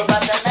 Sure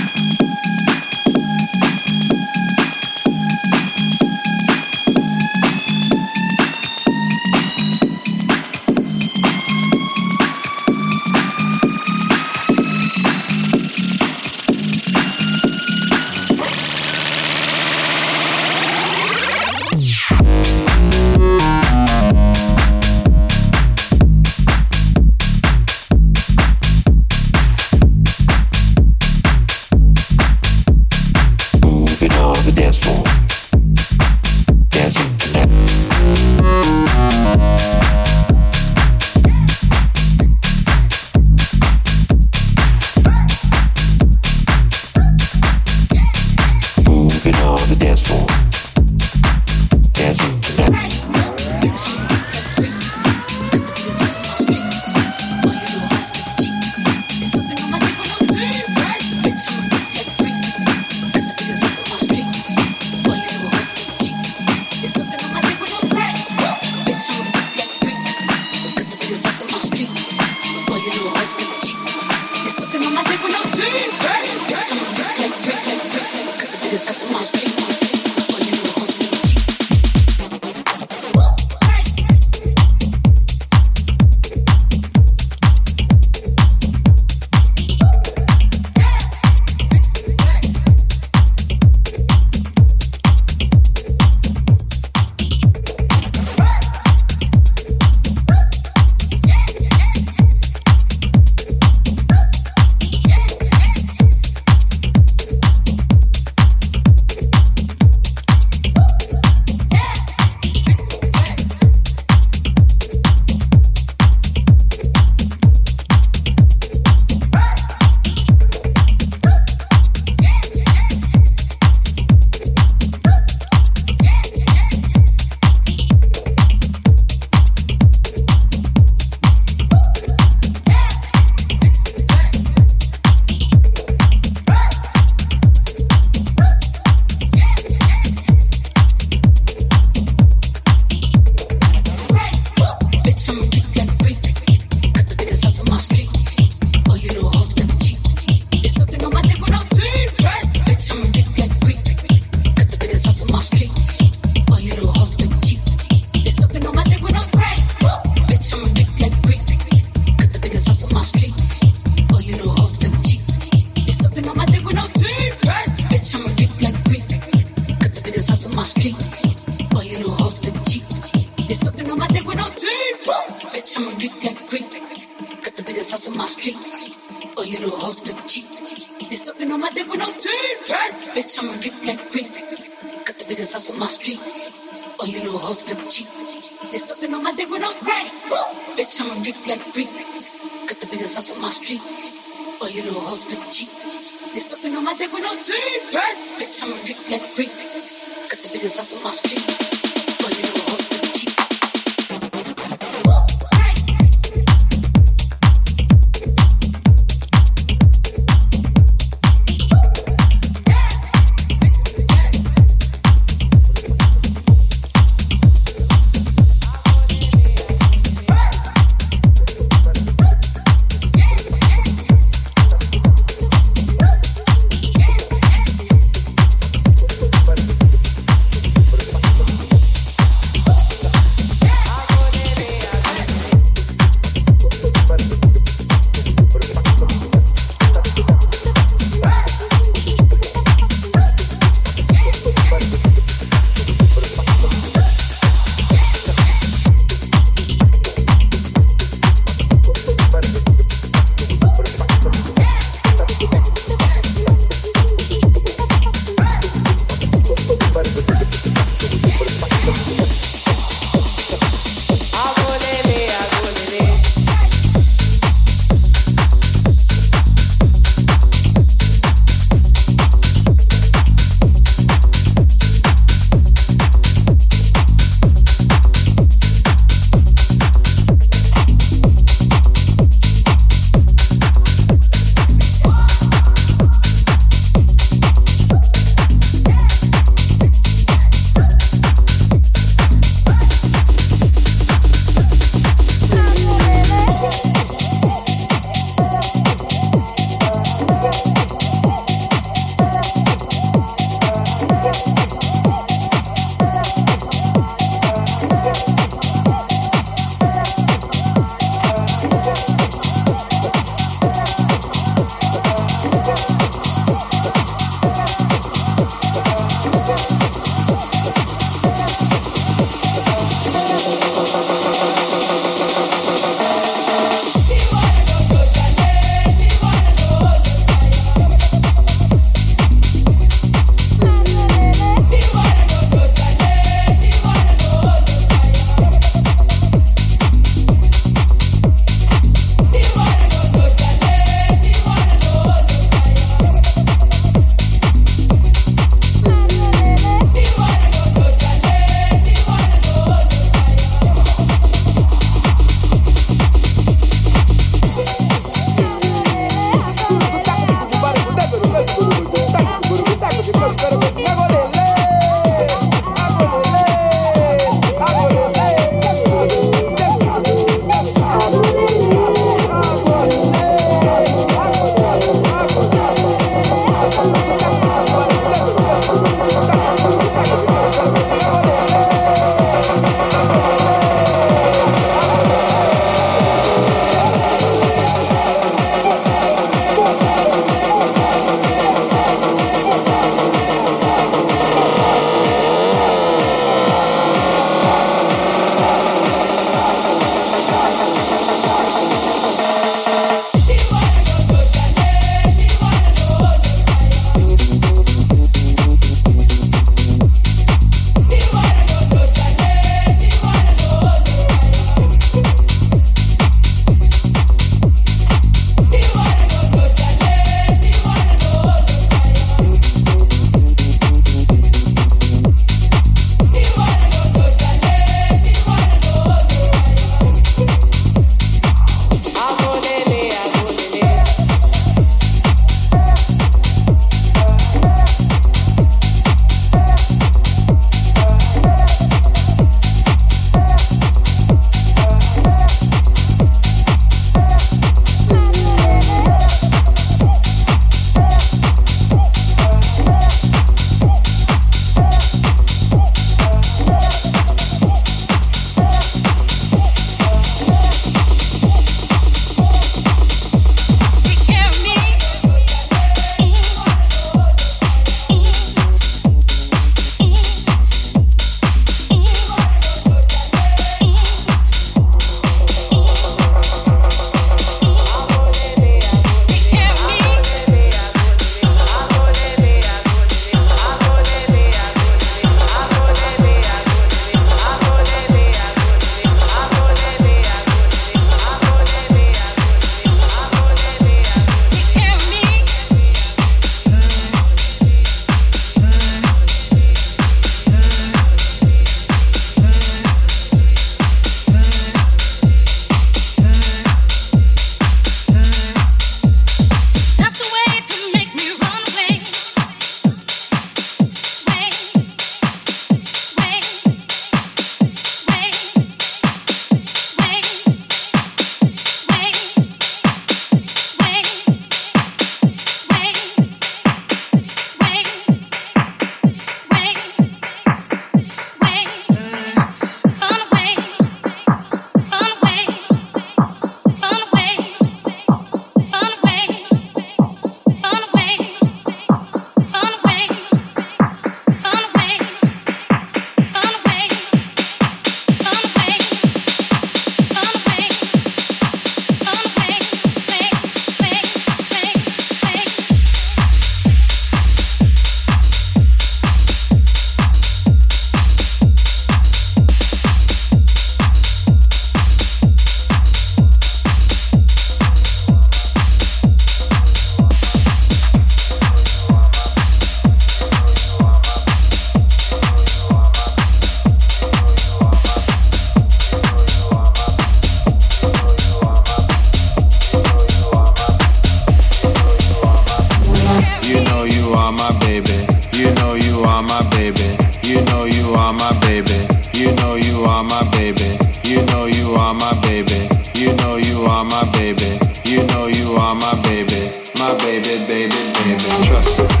are my baby. You know you are my baby. You know you are my baby. My baby, baby, baby. Trust me.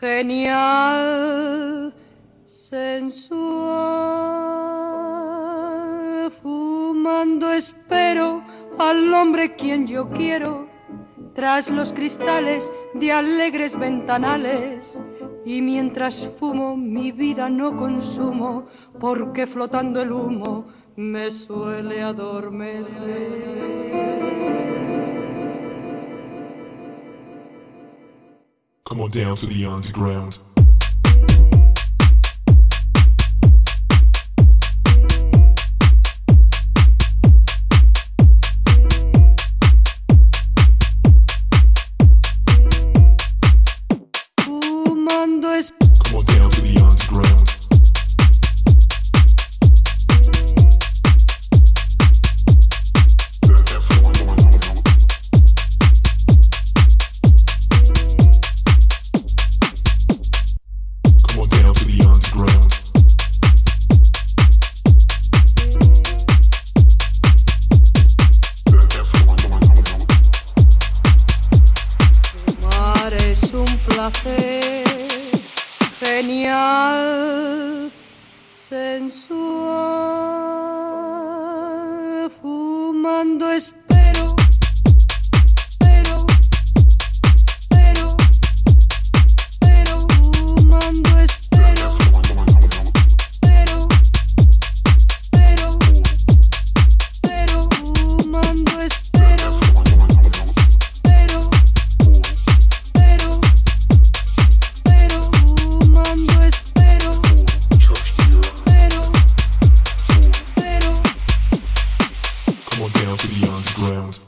Genial, sensual. Fumando espero al hombre quien yo quiero, tras los cristales de alegres ventanales. Y mientras fumo mi vida no consumo, porque flotando el humo me suele adormecer. Come on down to the underground. to the underground.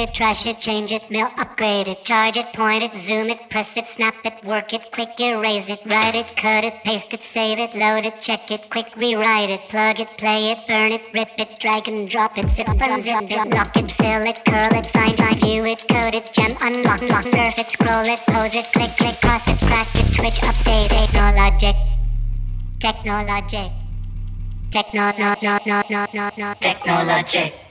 It, trash it, change it, mail, upgrade it, charge it, point it, zoom it, press it, snap it, work it, quick erase it, write it, cut it, paste it, save it, load it, check it, quick rewrite it, plug it, play it, burn it, rip it, drag and drop it, zip, unzip it, lock it, fill it, curl it, find, find, view it, code it, gem, unlock, lock, surf it, scroll it, pose it, click, click, cross it, crack it, twitch, update, technologic, technologic, techno, no, no, no, no, no, no, technologic.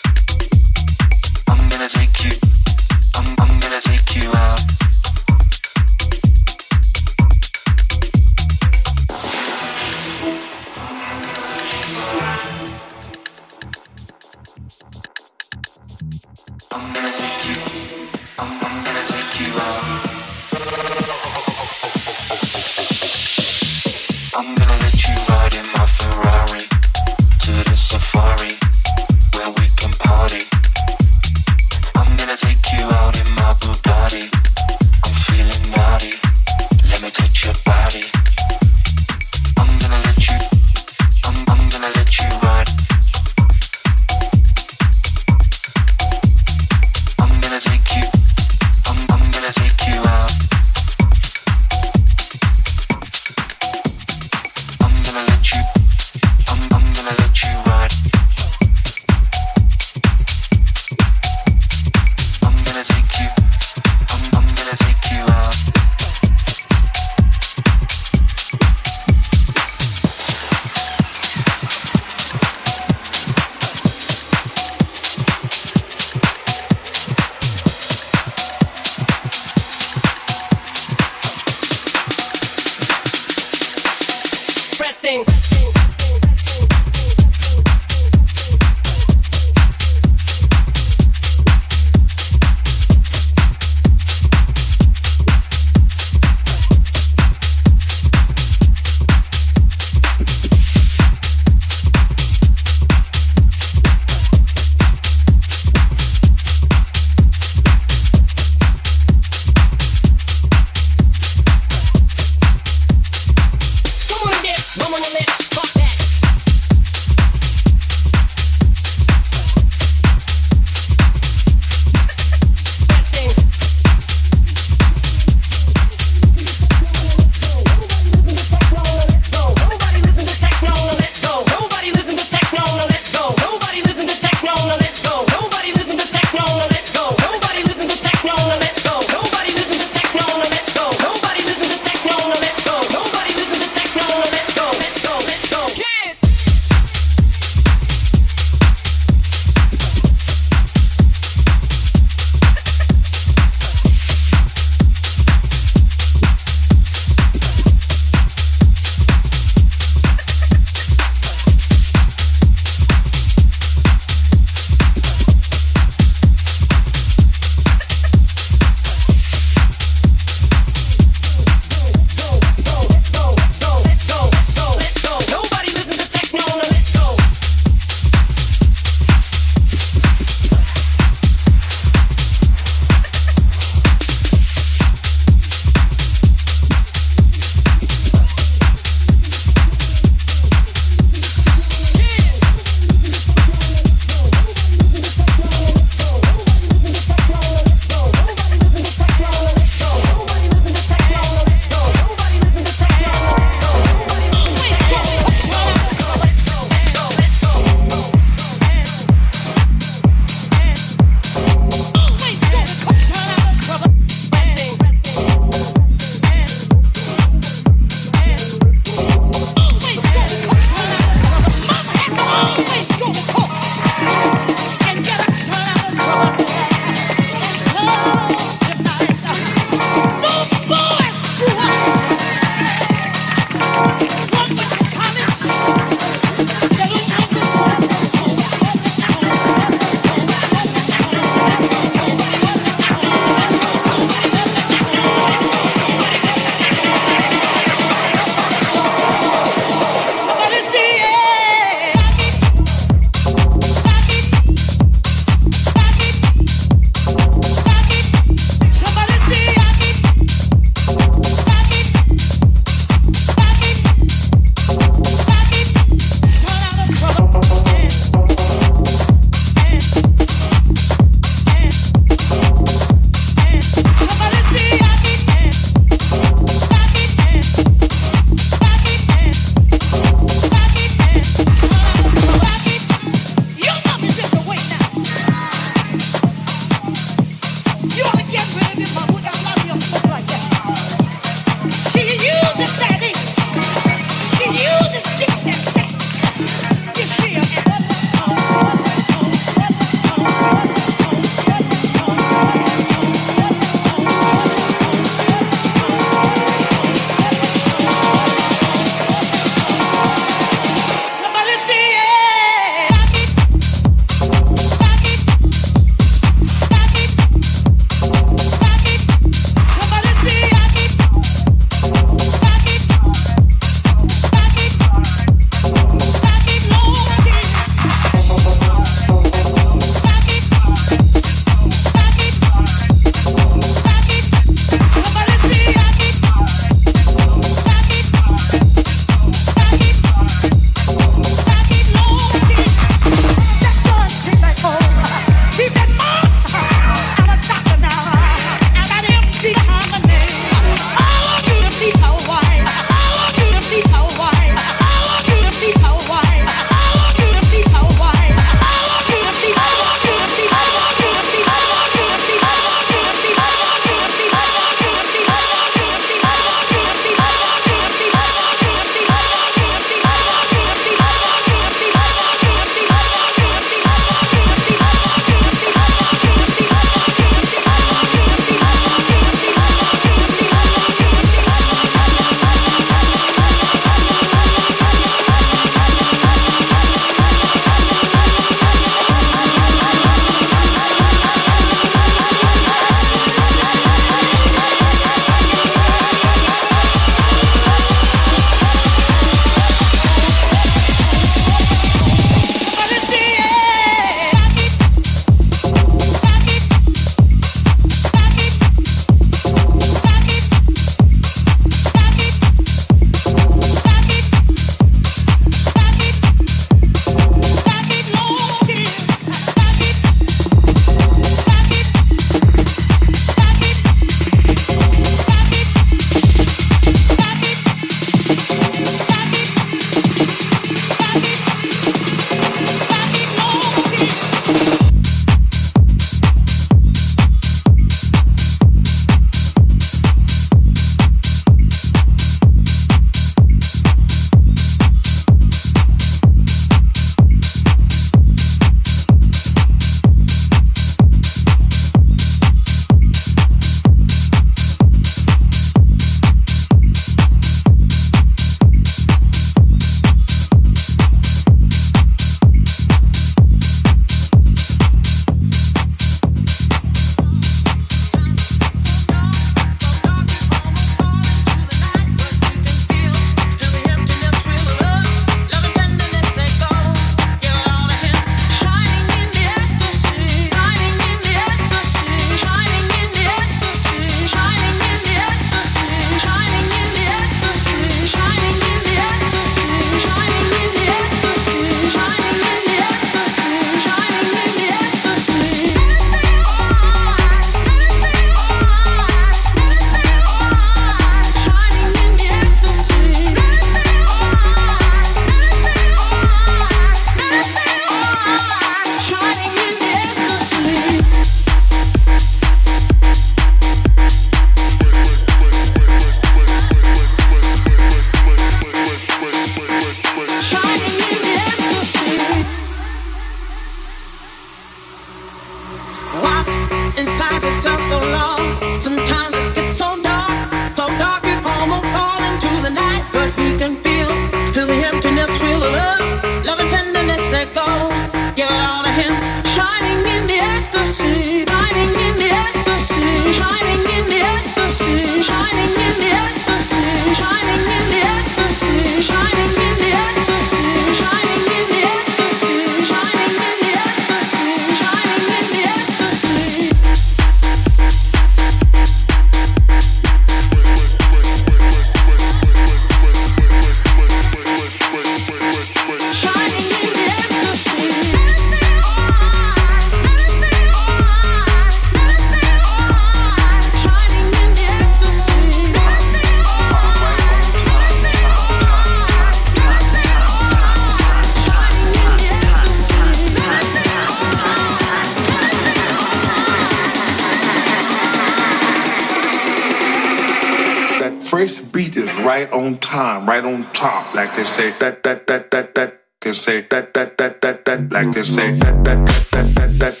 on, right on top, like they say that that that that that. Can say that that that that that like they say that that that that that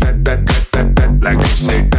that that that that that like they say.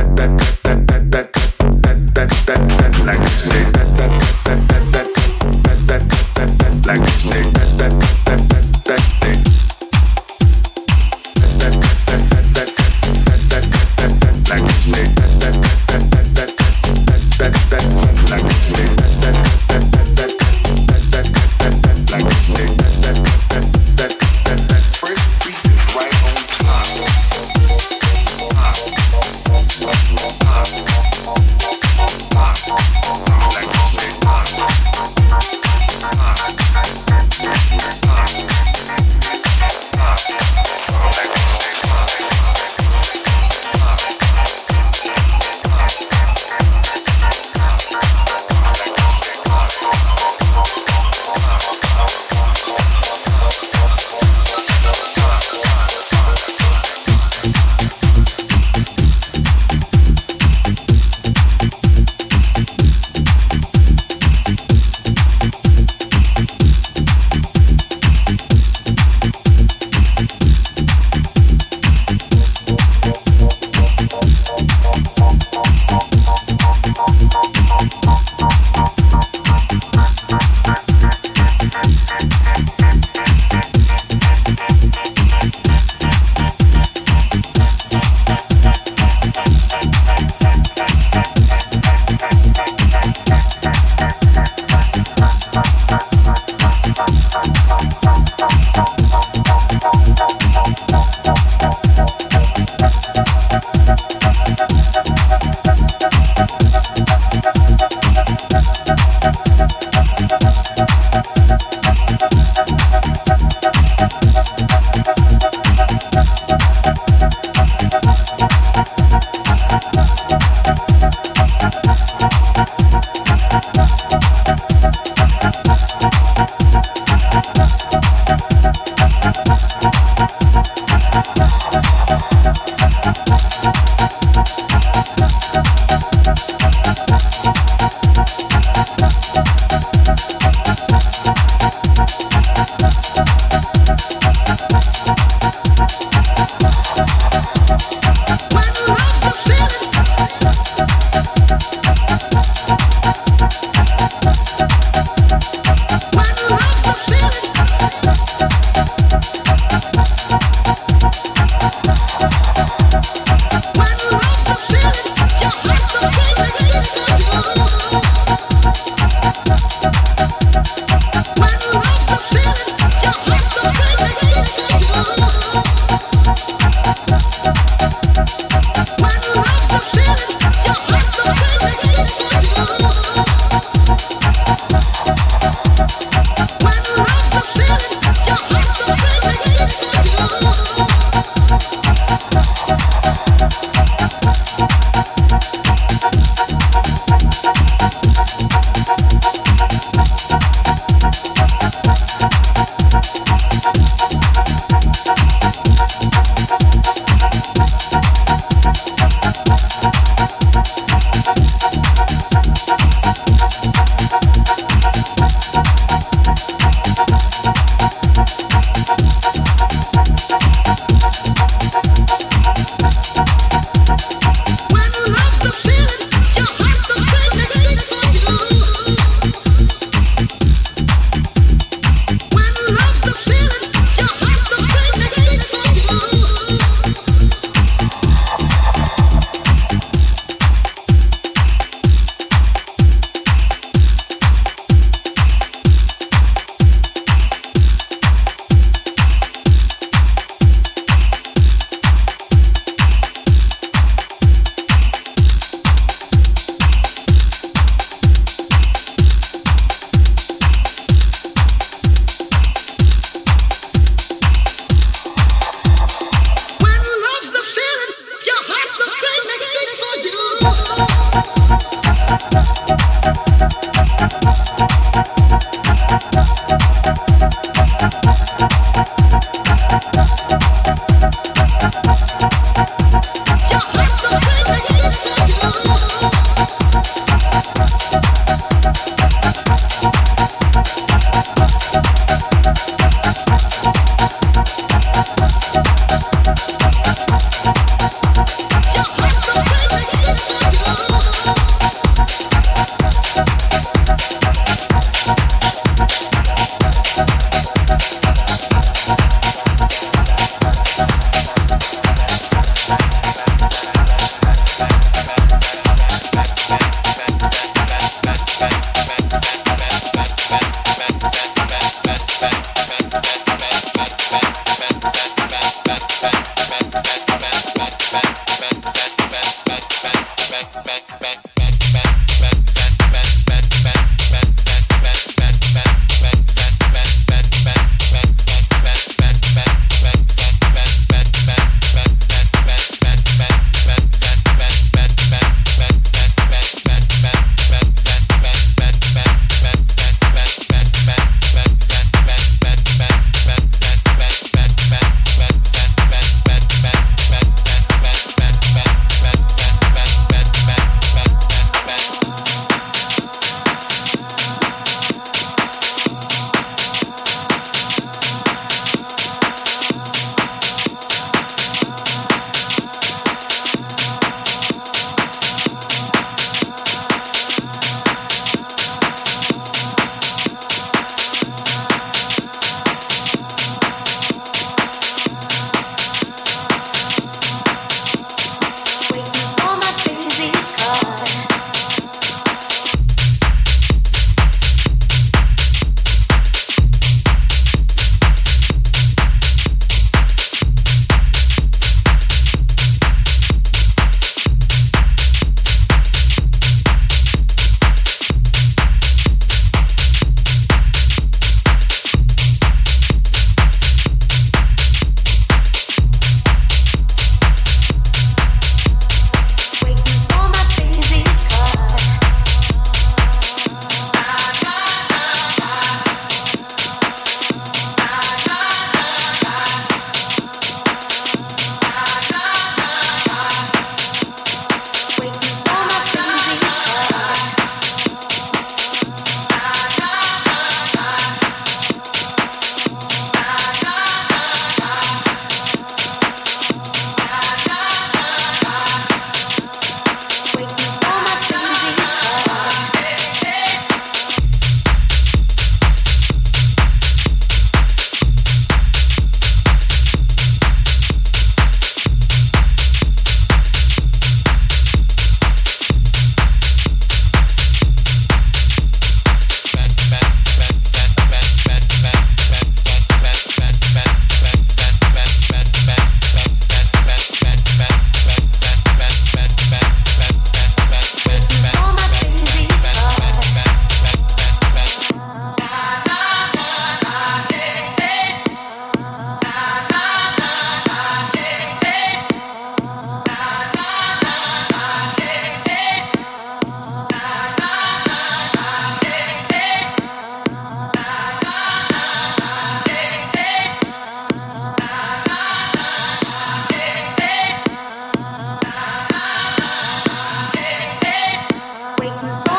waiting for